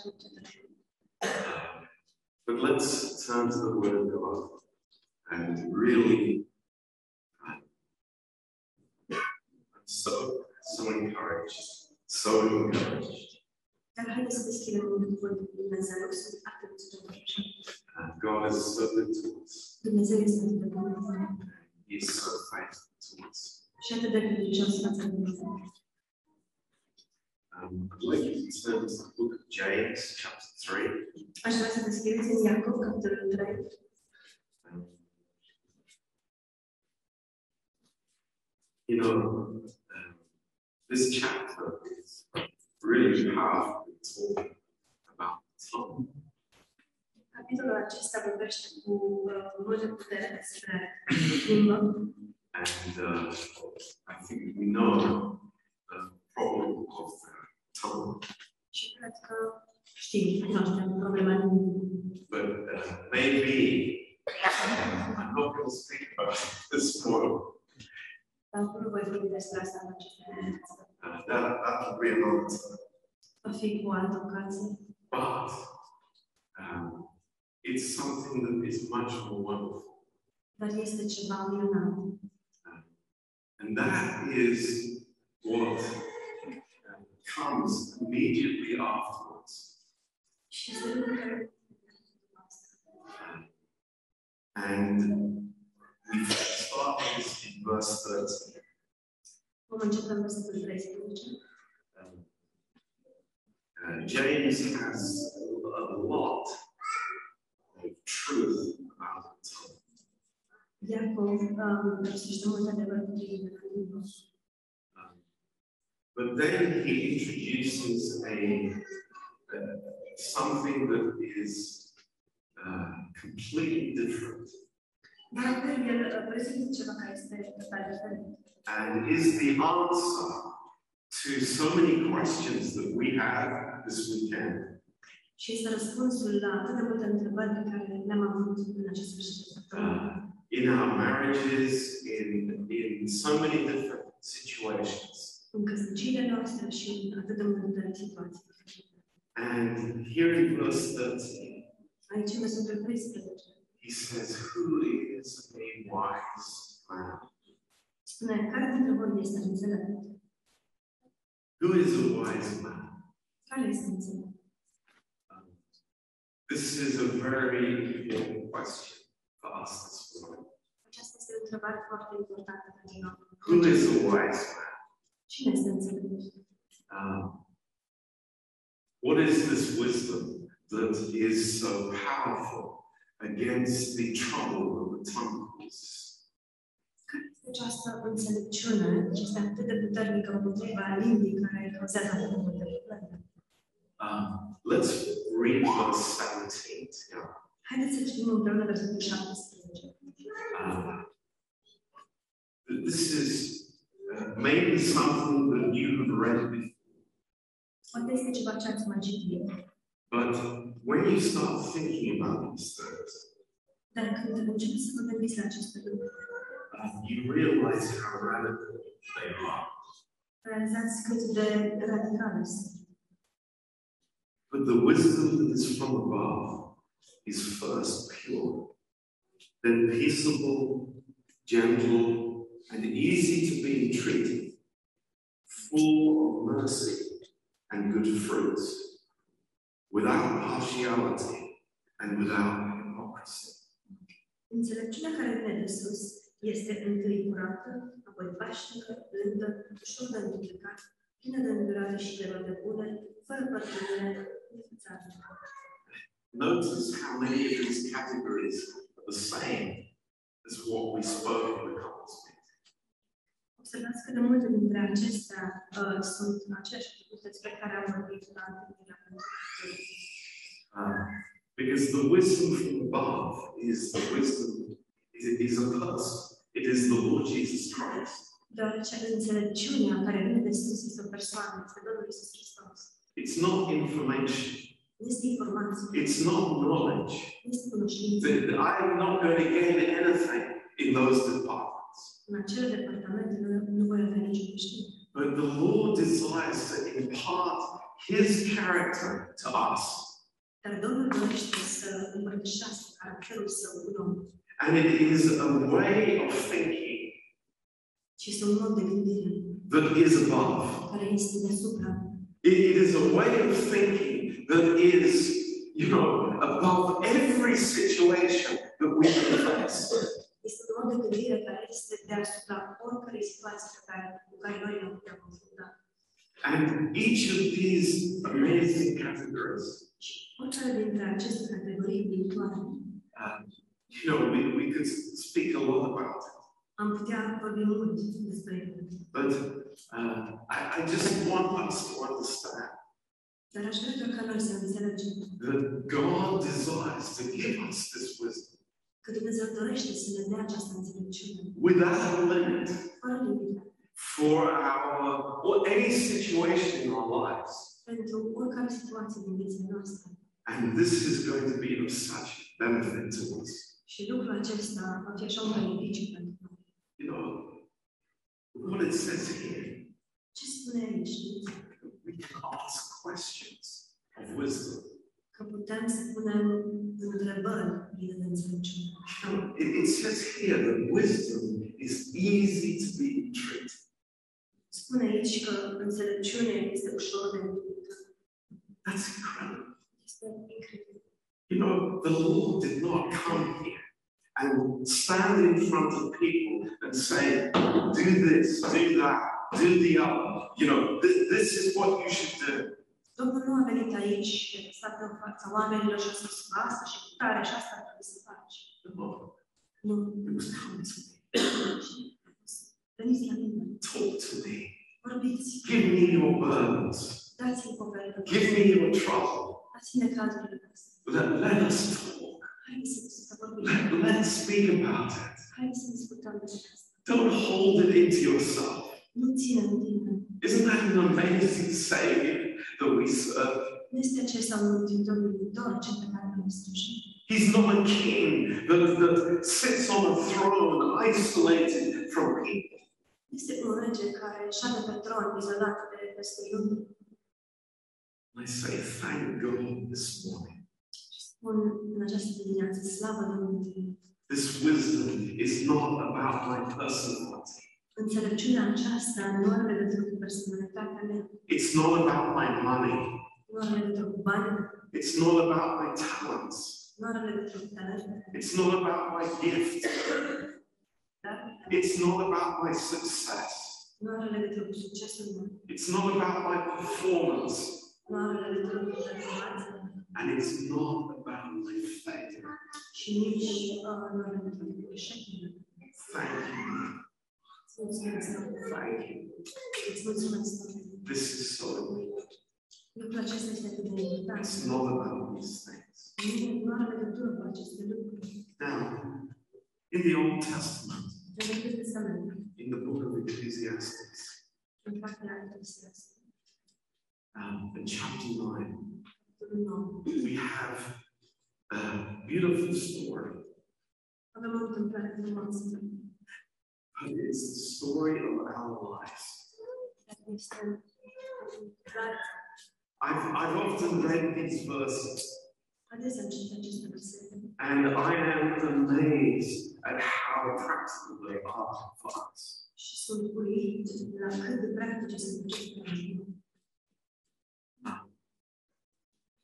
așa încet. But let's turn to the Word of God and really I'm so so encouraged, so encouraged. Dar haideți să deschidem cuvântul lui Dumnezeu, sunt atât de bucuroasă. And God is so good to us. Dumnezeu este atât de bun He is so faithful to us. și atât de credincios față de noi. Um, I'd like you to turn to the book of James, chapter 3. Aș vrea să deschideți în Iacov, capitolul 3. Um, you know, um, this chapter is really powerful talking about tongue. Capitolul acesta vorbește cu uh, multă putere despre limbă And uh, I think we know the problem of the But uh, maybe I'm not going to speak about this morning. Dar. Uh, that, that will be another time. But um, it's something that is much more wonderful. Dar este ceva minunat. And that is what comes immediately afterwards. And we start this in verse 13. vom începe în versetul 13. Um, uh, James has a lot of truth about the tongue. Iacov um, mărturisește mult adevăr but then he introduces a something that is uh, completely different and is the answer to so many questions that we have this weekend. Și este răspunsul la atât multe întrebări pe care le-am avut în acest sfârșit. In our marriages, in, in so many different situations. În căsniciile noastre și în atât de multe situații. And here in verse 13, Aici, în versetul 13, he says, Who is a wise man? spune, care dintre voi este înțelept? Who is a wise man? Care este înțelept? Um, this is a very important question for us this morning. Aceasta este o întrebare foarte importantă pentru noi. Who is a wise man? Cine? Um, what is this wisdom that is so powerful against the trouble of the tongue causes? Această înțelepciune ce este atât de puternică împotriva limbii care cauzează atât de multe probleme? Um, let's read verse 17 here. Haideți să citim împreună versetul 17. Um, this is uh, maybe something that you have read before, Poate este ceva ce ați mai citit, but when you start thinking about these things, dar când începeți să vă gândiți la aceste lucruri, uh, you realize how radical they are. realizați cât de radicale sunt. But the wisdom that is from above is first pure, then peaceable, gentle, and easy to be entreated, mercy and good fruits, without partiality and without hypocrisy. Înțelepciunea care vine de sus este întâi curată, apoi pașnică, blândă, ușor de plină de îndurare și de roade bune, fără părtinire. Notice how many of these categories are the same as what we spoke in the couples meeting. Observați cât de multe dintre acestea uh, sunt aceleași lucruri despre care am vorbit la întâlnirea cu Uh, because the wisdom from above is the wisdom, is, is a person. It is the Lord Jesus Christ. Deoarece înțelepciunea care vine de sus este o persoană, este Domnul Iisus Hristos. It's not information. Nu este informație, It's not knowledge. nu este cunoștință. That that I am not going to gain anything in those. În acele departamente nu, nu voi avea nicio câștig. But the Lord desires to impart his character to us. Dar Domnul dorește să împărtășească caracterul său cu om. And it is a way of thinking Și este un mod de gândire that is above. care este deasupra. It, it is a way of thinking that is, you know, above every situation that we can face. Este un mod de gândire care este deasupra oricărei situații pe care, cu care noi ne putem confrunta. And each of these amazing categories, oricare dintre aceste categorii viitoare, um, you know, we, we could speak a lot about it. am putea vorbi mult despre ele. But uh, I, I just want us to understand Dar aș vrea ca noi să înțelegem that God desires to give us this wisdom că Dumnezeu dorește să ne dea această înțelepciune, without a limit fără limite, for our or any situation in our lives. pentru oricare situație din viețile noastre. And this is going to be of such benefit to us. Și lucrul acesta va fi așa un beneficiu pentru noi. You know, what it says here, Ce spune aici? we can ask questions of wisdom. Că putem să punem întrebări pline înțelepciune. It, says here that wisdom is easy to be entreated. Spune aici că înțelepciunea este ușor de întâlnit. That's incredible. Este incredibil. You know, the Lord did not come here and stand in front of people and say, do this, do that, do the other. You know, th- this is what you should do. Domnul nu a venit aici și a stat în fața oamenilor și a spus asta și cu tare și asta trebuie să faci. Nu. come to me, Veniți la mine, talk to me, vorbiți, give me your burdens, dați-mi poverile, give me your trouble. dați-mi cazurile voastre. Let, let us talk. Haideți să, să vorbim, Let, let's speak about it. haideți să discutăm despre asta. Don't hold it into yourself. Nu ține în tine. Isn't that an amazing Savior that we serve? Nu este acesta un mântuitor pe care îl slujim. He's not a king that, that sits on a throne isolated from people. Este un rege care șade pe tron, izolat de peste lume. I say, thank God this morning. Spun în această dimineață, slavă Domnului. This wisdom is not about my personality. Înțelepciunea aceasta nu are legătură cu personalitatea mea, It's not about my money. nu are legătură cu banii, It's not about my talents. nu are legătură cu talentele, It's not about my gift. It's not about my success. nu are legătură cu succesul meu, It's not about my performance. nu are legătură cu performanța mea And it's not about my și nici uh, nu are legătură cu eșecul meu. Thank you. This is so important. It's not about these things. Now, in the Old Testament, in the book of Ecclesiastes, um, in chapter 9, we have a beautiful story. It's the story of our lives. I've, I've often read these verses and I am amazed at how practical they are for us.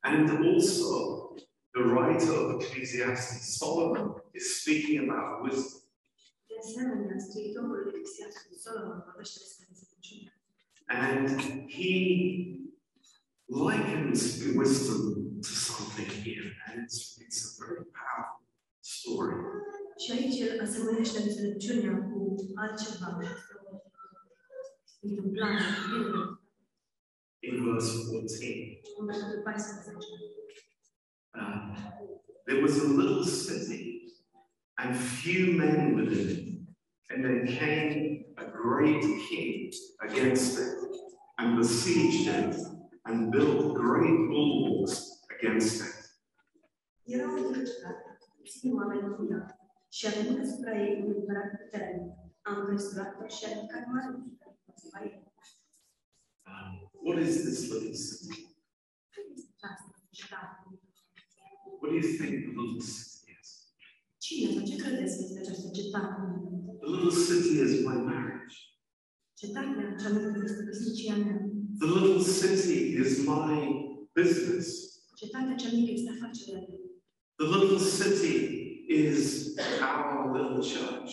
And also, the writer of Ecclesiastes, Solomon, is speaking about wisdom. And he likens wisdom to something here. And it's, it's a very powerful story. In verse 14, 14. uh, there was a little city, and few men within it. And there came a great king against it, and besieged it, and built great bulwarks against it. Um, what is this little city? What do you think the little? Cine sau ce credeți este această cetate? The little city is my marriage. Cetatea cea mică este căsnicia mea. The little city is my business. Cetatea cea mică este afacerea mea. The little city is our little church.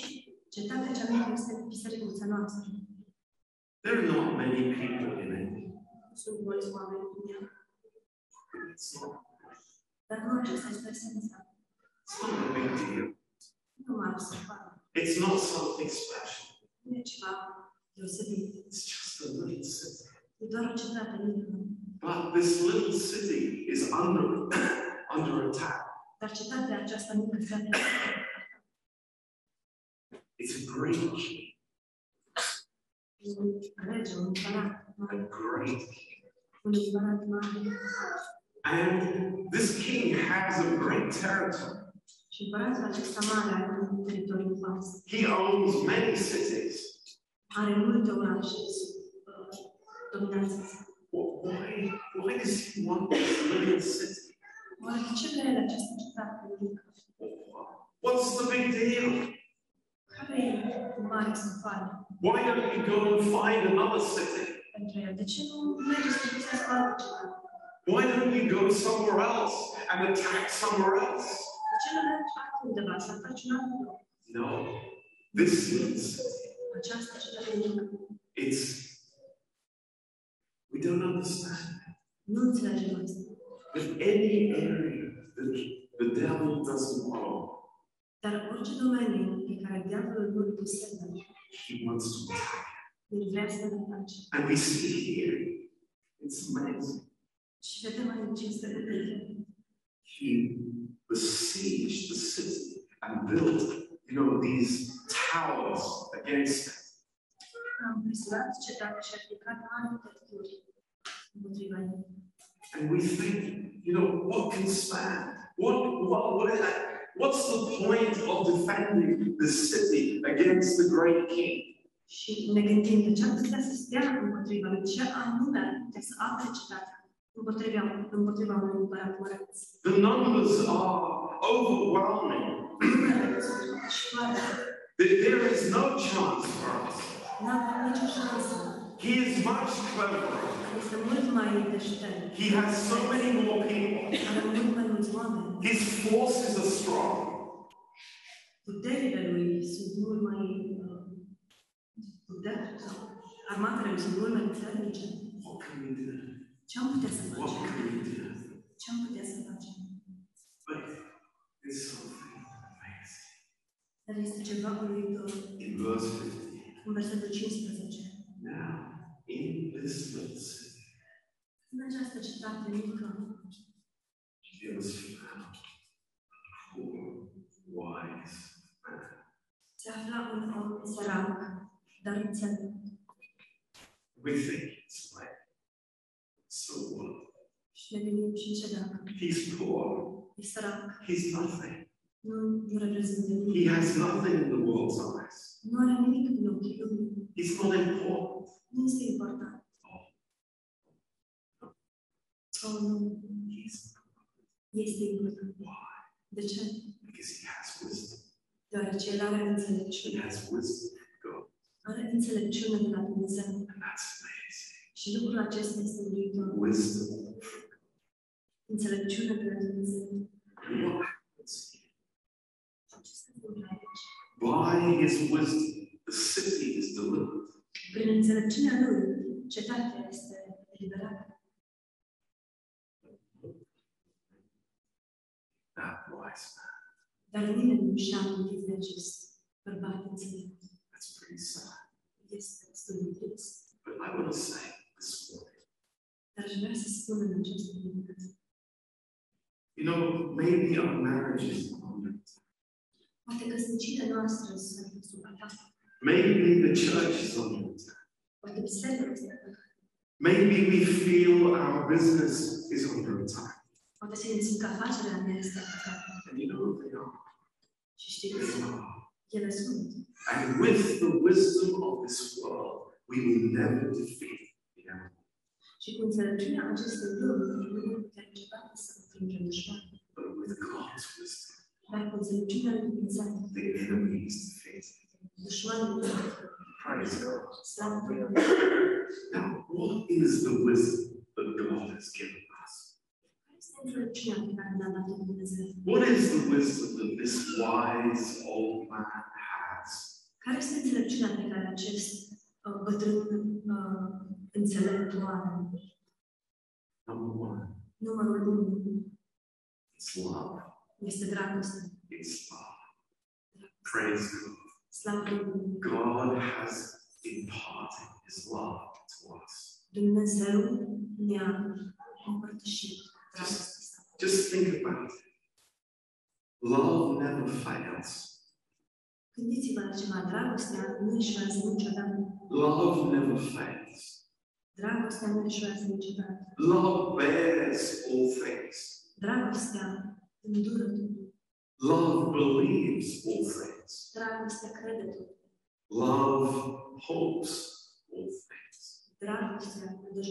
Cetatea cea mică este bisericuța noastră. There are not many people in it. Sunt mulți oameni în ea. Dar nu acesta este esența. It's not a big deal. It's not something special. It's just a little city. But this little city is under, under attack. It's a great a great king. And this king has a great territory. He owns many cities. Are multe orașe sub uh. Why, why does he want this little city? Oare de ce vrea el această cetate? What's the big deal? Care mare să facă Why don't you go and find another city? pentru el? De ce nu merge să găsească altă cetate? Why don't you go somewhere else and attack somewhere else? De ce nu mergi altundeva să faci un alt loc? No, this little city, Această cetate mică. it's, we don't understand. Nu înțelegem asta. But any area that the devil doesn't own, Dar orice domeniu pe care diavolul nu îl posedă, he wants to attack. el vrea să le face. And we see here, it's amazing. Și vedem aici este. He besieged the city and built, you know, these towers against it. Am presurat cetatea și a ridicat mari tături împotriva ei. And we think, you know, what can stand? What, what, what is that? What's the point of defending the city against the great king? Și ne gândim de ce am putea să stea împotriva lui, ce anume putea să apere cetatea împotriva, împotriva unui împărat. The numbers are overwhelming. Numele sunt și foarte. There is no chance for us. Nu avem nicio șansă. He is much cleverer. Este mult mai deștept. He has so many more people. Are mult mai mulți oameni. His forces are strong. Puterile lui sunt mult mai uh, puternice. Armatele lui sunt mult mai puternice. What can we do? Ce am putea să What facem? can we do? Ce am putea să facem? But there's something amazing. Dar este ceva uluitor. In verse 15. În versetul 15. Now, in this little city, În această cetate mică there was found a poor, wise man. se afla un om sărac, dar înțelept. We think it's like, so what? Și ne gândim și ce dacă He's poor. He's nothing. nu, nu reprezintă He has nothing in the world's eyes. nu are nimic în ochii lui, He's not important. important. Oh, nu, He's important. why? Because he has wisdom. Deoarece el are He has wisdom from God. Are înțelepciune de la Dumnezeu. And that's amazing. Și lucrul acesta este uluitor. Wisdom from God. Înțelepciune de la Dumnezeu. And what happens here? Ce se întâmplă aici? By his wisdom, the city is delivered. Prin înțelepciunea lui, cetatea este eliberată. That wise man. Dar nimeni nu și-a amintit de acest bărbat înțelept. That's pretty sad. Este destul de trist. But I want to say Dar aș vrea să spun în această dimineață. you know, maybe our marriage is under attack. Poate căsnicile noastre sunt sub atac. Maybe the church is under attack. Poate biserica este. Maybe we feel our business is under attack. Poate simțim că afacerea mea este atacată. And you know they are. Și știți, They are. ele sunt. And with the wisdom of this world, we will never defeat. Și cu înțelepciunea acestui lucru, nu putea niciodată să înfrângem dușmanul. but with God's wisdom, Dar cu înțelepciunea lui Dumnezeu, dușmanul este Praise God. Now, what is the wisdom that God has given us? What is the wisdom that this wise old man has? Care este înțelepciunea pe care acest uh, bătrân are? Number one, Numărul unu it's love. este dragoste. It's love. Praise God. Slavă God has imparted his love to us. Dumnezeu ne-a împărtășit dragostea sa. Just think about it. Love never fails. Gândiți-vă la ceva, dragostea nu eșuează niciodată. Love never fails. Dragostea eșuează niciodată. Love bears all things. Dragostea îndură totul. Love believes all things. Dragostea crede totul. Love hopes all things. Dragostea totul.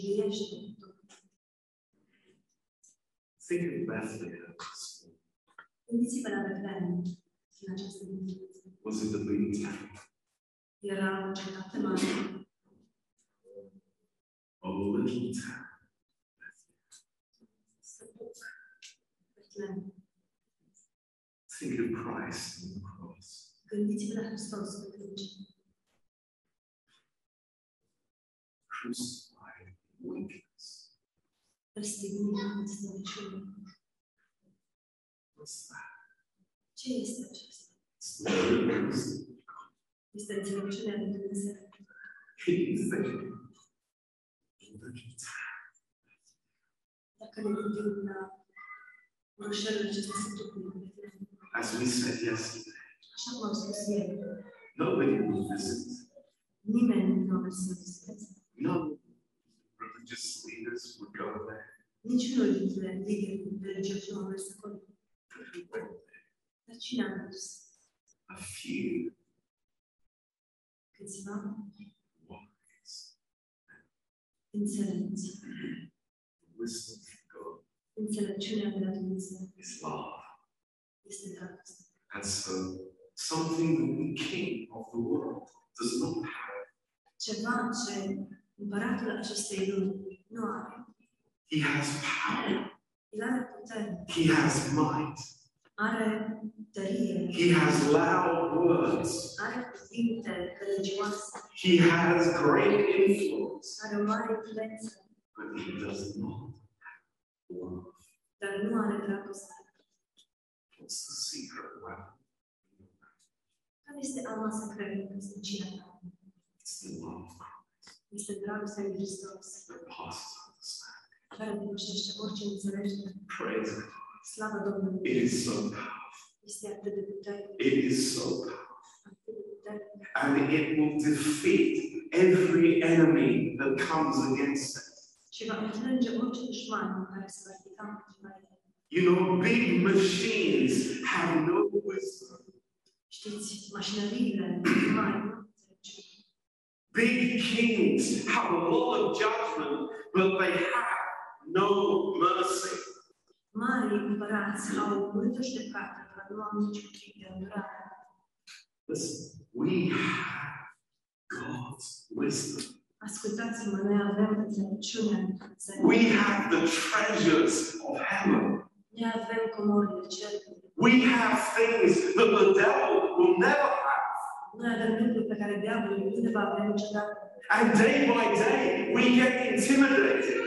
Think of Bethlehem. Gândiți-vă la Betlehem în această dimineață. Was it a big town? Era o cetate mare, A little town? Think of Christ on the cross. Gândiți-vă la Hristos pe cruce, Crucified weakness. răstignit în slăbiciune. What's that? Ce este acesta? It's the very wisdom. Este înțelepciunea lui Dumnezeu. As we said yesterday, nobody will visit. No religious leaders would go there. A few. The wisdom from God. Înțelepciunea de la Dumnezeu is love. And so, something that the king of the world does not have. Ceva ce împăratul acestei lumi nu are. He has power, El are putere, he has might, he has loud words, are cuvinte religioase, he has great influence, are o mare influență, but he does not love. dar nu are dragoste. What's the secret weapon? Care este arma secretă în căsnicia ta? It's the love of Christ Este dragostea lui Hristos, care depășește orice înțelegere. Praise God. Slavă Domnului! It is so powerful. Este atât de puternic, It is so powerful. atât de puternic. And it will defeat every enemy that comes against it. Și va înfrânge orice dușman care se va ridica împotriva ei. You know, big machines have no wisdom. Știți, mașinăriile mari nu. Big kings have a lot of judgment, but they have no mercy. Mari împărați au dar nu au niciun tip de îndurare. Listen, we have God's wisdom. Ascultați-mă, noi avem înțelepciunea lui Dumnezeu. We have the treasures of heaven. Noi avem comorile cerului. We have things that the devil will never have. Noi avem lucruri pe care diavolul nu le va avea niciodată. And day by day, we get intimidated.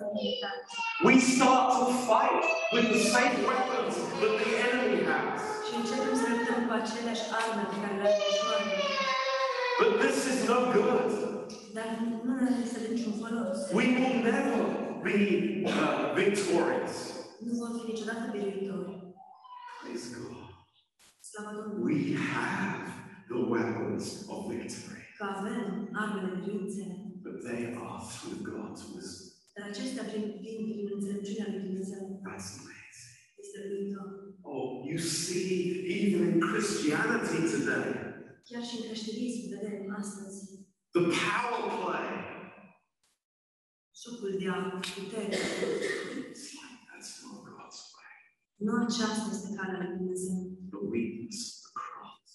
Să nu uitați. We start to fight with the same weapons that the enemy has. Și începem să luptăm cu aceleași arme pe care le are dușmanul. But this is no good. Dar nu ne este de niciun folos. We will never be uh, victorious. Nu vor fi niciodată biruitori. Praise God. We have the weapons of victory, Că avem armele biruinței. but they are through God's wisdom. Dar acestea vin, vin prin înțelepciunea lui Dumnezeu. That's amazing. Este uluitor. Oh, you see, even in Christianity today, Chiar și în creștinism vedem astăzi the power play puterea. It's like that's not God's way. Nu aceasta este calea lui Dumnezeu. The weakness of the cross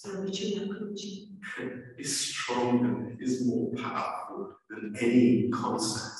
Slăbiciunea crucii is stronger, is more powerful than any concept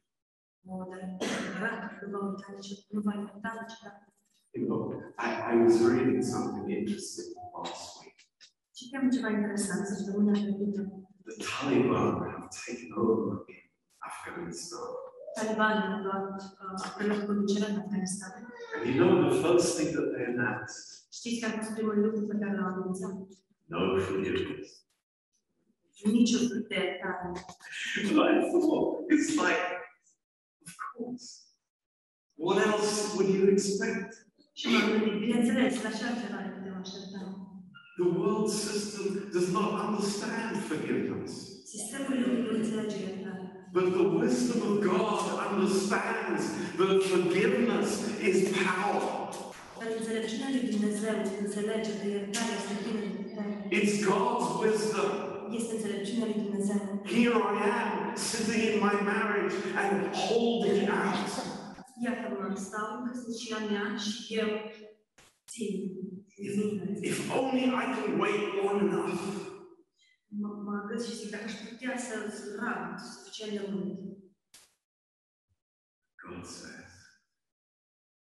O, dar împăratul nu va uita nici, nu va ierta niciodată. You know, I, I was reading something interesting last week. Citeam ceva interesant săptămâna trecută. The Taliban have taken over in Afghanistan. Talibanii au luat preluat conducerea în Afganistan. And you know the first thing that they announced? Știți care a fost primul lucru pe care l-au? No forgiveness. Nici o de I thought, it's like, What else would you expect? Și m-am gândit, bineînțeles, la ce altceva ne putem aștepta. The world system does not understand forgiveness. Sistemul lumii nu înțelege iertare. But the wisdom of God understands that forgiveness is power. Dar înțelepciunea lui Dumnezeu înțelege că iertarea este plină de putere. It's God's wisdom. Este înțelepciunea lui Dumnezeu. Here I am, sitting in my marriage and holding out. Iată-mă, stau în căsnicia mea și eu. If only I can wait long enough. Mă, mă gândesc și zic, dacă aș putea să îl rag suficient de mult. God says,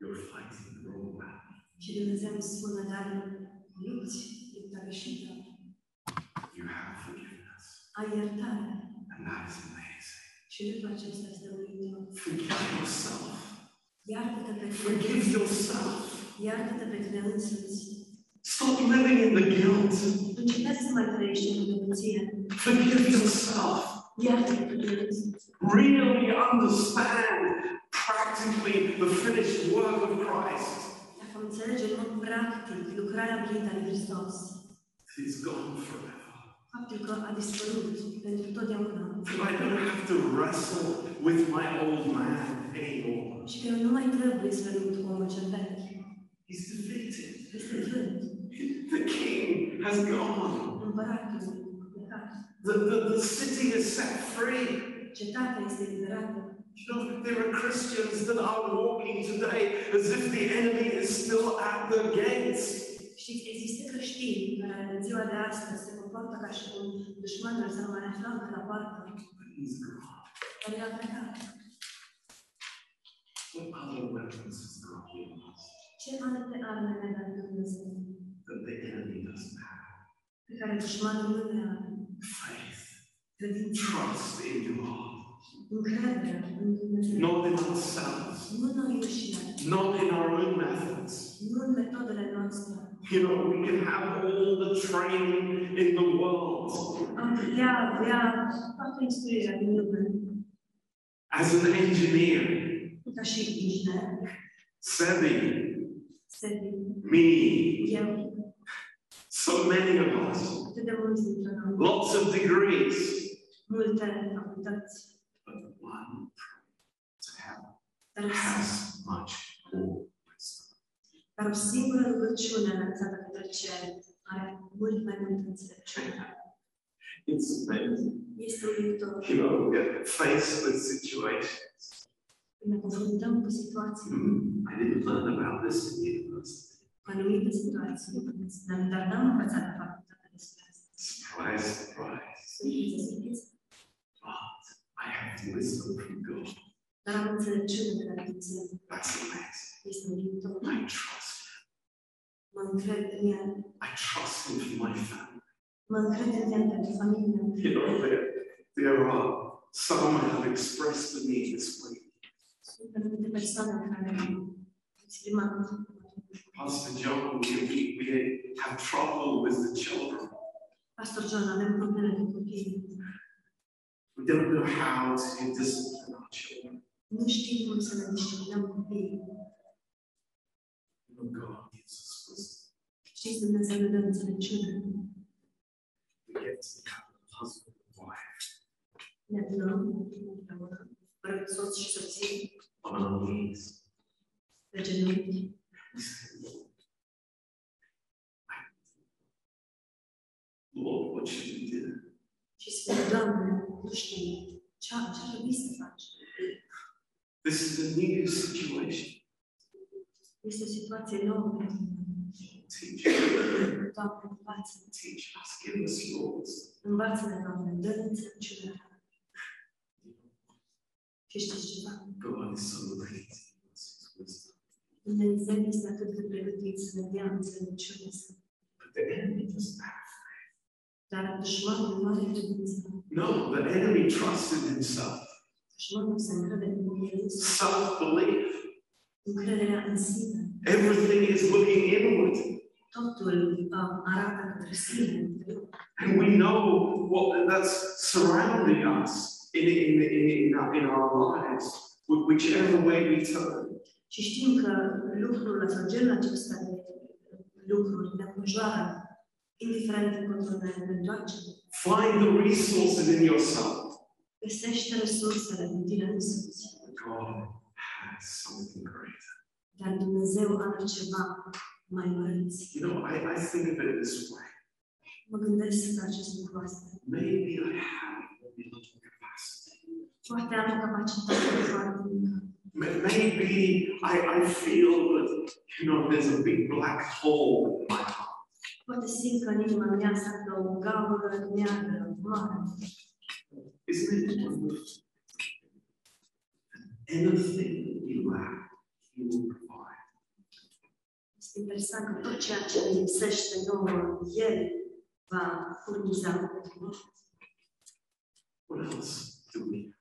You're fighting the wrong battle. Și Dumnezeu îmi spune, dar lupți lupta greșită. You have Ai iertare. And that is amazing. Și lucrul acesta este uluitor. Forgive yourself. Iartă-te pe tine. Forgive yourself. Iartă-te pe tine însuți. Stop living in the guilt. Încetați să mai trăiești în vinovăție. Forgive yourself. Iartă-te pe tine însuți. Really understand practically the finished work of Christ. Dacă am în mod practic lucrarea împlinită a lui Hristos, He's gone forever. Faptul că a dispărut pentru totdeauna That I don't have to wrestle with my old man anymore. și că nu mai trebuie să lupt cu omul cel vechi. He's defeated. Este frânt. The king has gone. Împăratul a plecat. The, the, the city is set free. Cetatea este liberată. You know, there are Christians that are walking today as if the enemy is still at the gates. Știți, există creștini care în ziua de astăzi comportă ca și cum dușmanul s-ar mai afla încă la poartă, But he's gone. dar el a plecat. What other weapons has God given us Ce alte arme ne-a dat Dumnezeu that the enemy doesn't have? pe care dușmanul nu le are? Faith, Credință, trust in God, încredere în Dumnezeu. not in ourselves, Nu înșine, not in our own methods. nu în metodele noastre. You know, we can have all the training in the world. Am putea avea toată instruirea din lume, As an engineer, ca și inginer, Sebi, me, eu, so many of us, atât de mulți dintre noi, lots of degrees, but one to dar has much more. Dar o singură rugăciune lansată către cer are mult mai multă înțelepciune. It's amazing. Este. You know, we get faced with situations. Ne confruntăm cu situații, Hmm, I didn't learn about this in university. anumite situații, dar n-am învățat la facultate despre asta. Surprise, surprise. But I have wisdom from God. Dar am înțelepciune de la Dumnezeu. That's amazing. I trust Him. Mă încred în el. I trust Him for my family. Mă încred în el pentru familia mea. You know, there, there are some have expressed to me this week. Sunt anumite persoane care au exprimat Pastor John, we, we, we have trouble with the children. Pastor John, avem probleme cu copiii. We don't know how to discipline our children. Nu știm cum să ne disciplinăm copiii. Știți, Dumnezeu ne dă înțelepciune. Ne adunăm împreună, fără soț și soție, pe genunchi. Lord, what should we do? Și spune, Doamne, nu știu ce ar trebui să faci. This is a new situation. Este o situație nouă pentru noi. Teach us, Doamne, învață teach us, give us your wisdom. Învață-ne, Doamne, dă-ne înțelepciunea Ta. Și știți ceva? God is so ready to give us his wisdom. Dumnezeu este atât de pregătit să ne dea înțelepciune să But the enemy. Dar dușmanul nu are credință. No, the enemy trusted himself. Dușmanul se încrede în el însuși, Self-belief. încrederea în sine. Everything is looking inward. Totul um, arată către sine. And we know what that's surrounding us in, in, in, in, our, in our lives, wh- whichever way we turn. Și știm că lucrul acesta de lucruri ne înconjoară, indiferent încotro ne ne întoarcem. Find the resources in yourself. Găsește resursele în tine însuți. God has something greater. Dar Dumnezeu are ceva mai măreț. You know, I, I think of it this way. Mă gândesc la acest lucru asta. Maybe I have a little capacity. Poate am o capacitate foarte mică. Maybe I, I feel that, you know, there's a big black hole in my heart. Poate simt că în inima mea se află o gaură neagră, mare. Isn't it wonderful? Anything you lack, He will provide. Interesant că tot ceea ce ne lipsește nouă, El va furniza. What else do we have?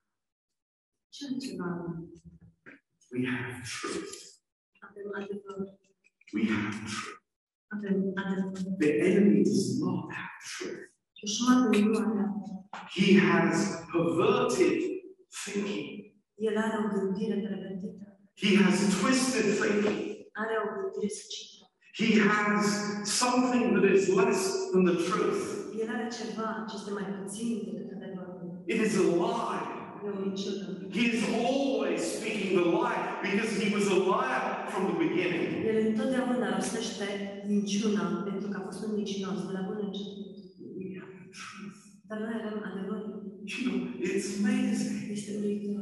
Ce altceva? We have truth. Avem adevăr. We have truth. Avem adevăr. The enemy does not have truth. Dușmanul nu are adevăr. He has perverted thinking. El are o gândire pregătită. He has twisted thinking. Are o gândire sucită. He has something that is less than the truth. El are ceva ce este mai puțin decât adevărul. It is a lie. He is always speaking the lie because he was a liar from the beginning. El întotdeauna rostește minciuna pentru că a fost un mincinos de la bun început. We have the truth. Dar noi avem adevărul. You know, it's amazing.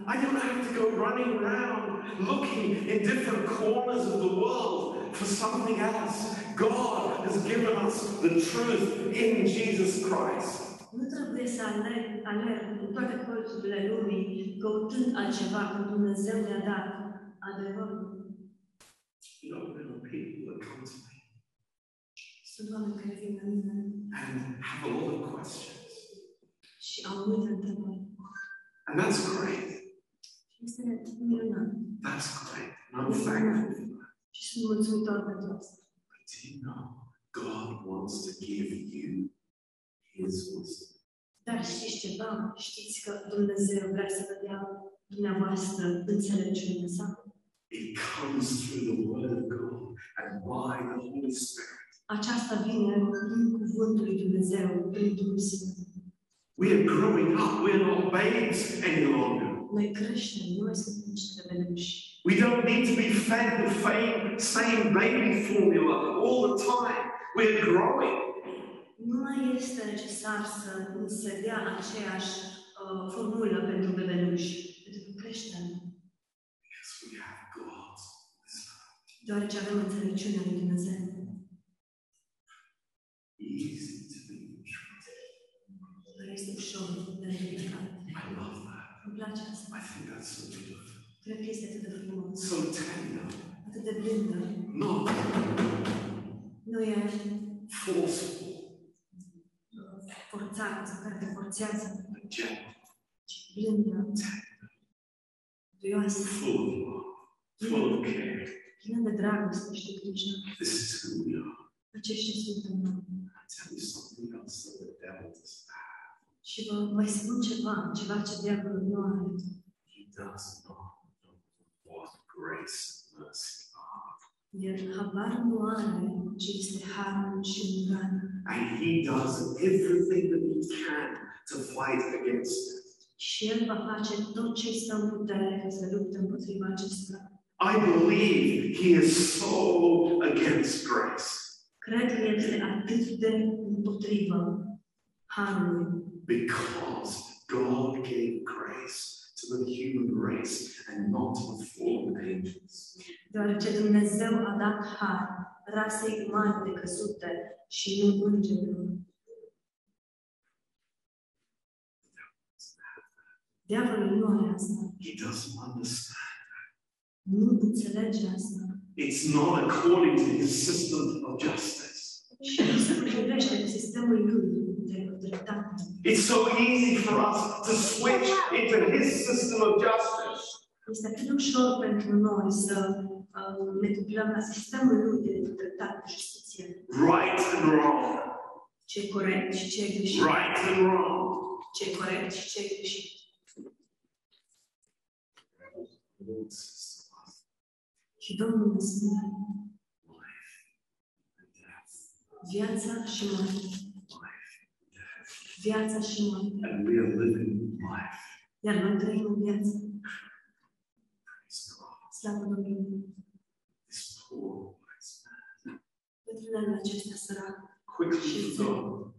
I don't have to go running around looking in different corners of the world for something else. God has given us the truth in Jesus Christ. Nu trebuie să alerg, alerg în toate colțurile lumii căutând altceva când Dumnezeu ne-a dat adevărul. You know, there are people that come to me Sunt oameni care vin la mine and have a lot of questions. Și au multe întrebări. And that's great. Și este minunat. That's great. And I'm thankful for that. Și sunt mulțumitor pentru asta. But do you know, God wants to give you His wisdom. Dar știți ceva? Știți că Dumnezeu vrea să vă dea dumneavoastră înțelepciunea sa? It comes through the Word of God and by the Holy Spirit. Aceasta vine prin cuvântul lui Dumnezeu, prin Duhul Sfânt. We are growing up. We're not babes any longer. Noi creștem, nu mai suntem niște bebeluși. We don't need to be fed the same, same baby formula all the time. We're growing. Nu mai este necesar să se dea aceeași uh, formulă pentru bebeluși, pentru creștem, Because we have God's wisdom. deoarece avem înțelepciunea lui Dumnezeu. That. Îmi place asta. I think that's so beautiful. Cred că este atât de frumos, So tender. atât de blândă. Not Nu e forceful, forțată sau care te forțează, gentle, ci blândă, duioasă, full of love, full of care. plină de dragoste și de grijă. This is who we are. Aceștia suntem noi. I tell you something else that the devil have. Și vă mai spun ceva, ceva ce diavolul nu are. He does not grace and mercy are. El habar nu are ce este harul și îndurarea. And he does everything that he can to fight against it. Și El va face tot ce stă în putere ca să lupte împotriva acestora. I believe he is so against grace Cred că este atât de împotrivă harului, because God gave grace to the human race and not to the fallen angels. deoarece Dumnezeu a dat har rasei umane de căzute și nu îngerilor. Diavolul nu are asta. He doesn't understand. Nu înțelege asta. It's not according to his system of justice. Și nu se potrivește cu sistemul lui de dreptate. It's so easy for us to switch into his system of justice. Este atât de ușor pentru noi să ne la sistemul lui de dreptate, de justiție. Right and wrong. Ce corect și ce greșit. Right and wrong. Ce corect și ce greșit. The Lord says to us, Și Domnul ne spune life and death, viața și moartea. Viața și. And we are living life. Iar noi trăim. God. Slavă Domnului. This poor wise man Pentru noi acesta sărac. quickly forgot,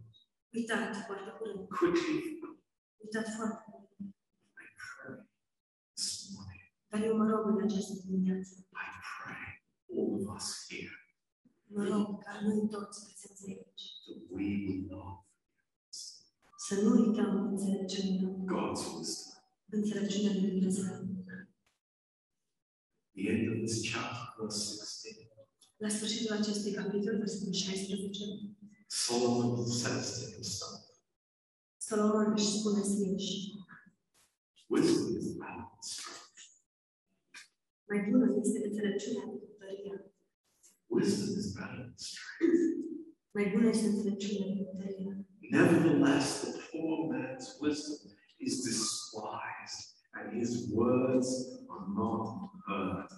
Uitat foarte curând. quickly Uitat foarte curând. I pray this morning. Dar eu mă rog în această dimineață. I pray all of us here Mă rog ca noi toți prezenți aici. that we will not Să nu uităm înțelepciunea. God's wisdom. Înțelepciunea lui Dumnezeu. The end of this chapter, verse 16. La sfârșitul acestui capitol, versetul 16, Solomon says to himself, Solomon își spune sinși, Wisdom is better than strength. mai bună este înțelepciunea decât tăria. Wisdom is better than strength. Mai bună este înțelepciunea decât tăria. Nevertheless, the poor man's wisdom is despised, and his words are not heard.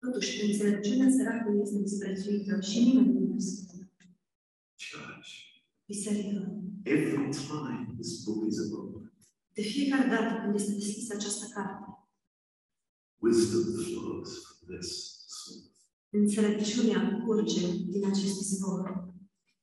Totuși, înțelepciunea săracului este disprețuită și nimeni nu o ascultă. Church, Biserică, every time this book is opened, de fiecare dată când este deschisă această carte, wisdom flows from this source. înțelepciunea curge din acest izvor.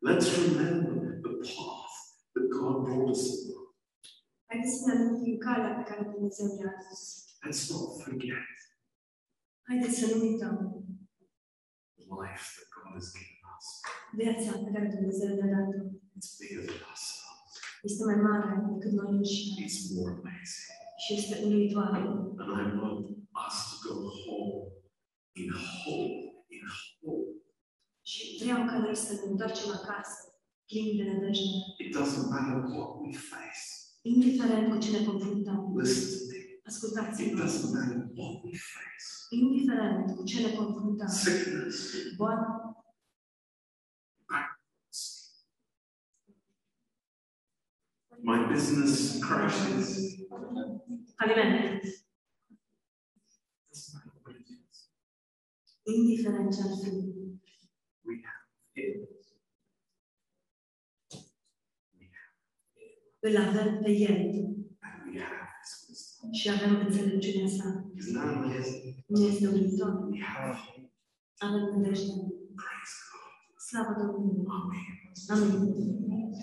Let's remember the path that God brought us dus. Let's not forget the life that God has given us. It's bigger than ourselves. It's more amazing. And I want us to go home in hope. Și vreau ca noi să ne întoarcem acasă, plini de nădejde, It doesn't matter what we face. indiferent cu ce ne confruntăm. Listen to me. It Ascultați-mă, doesn't matter what we face. indiferent cu ce ne confruntăm. Sickness, Boală, my business crashes. faliment, pe El And we have His wisdom. și avem înțelepciunea sa. Isn't that amazing? Nu este uluitor. We have hope. Avem nădejde. Praise God. Slavă Domnului. Amen. Amin.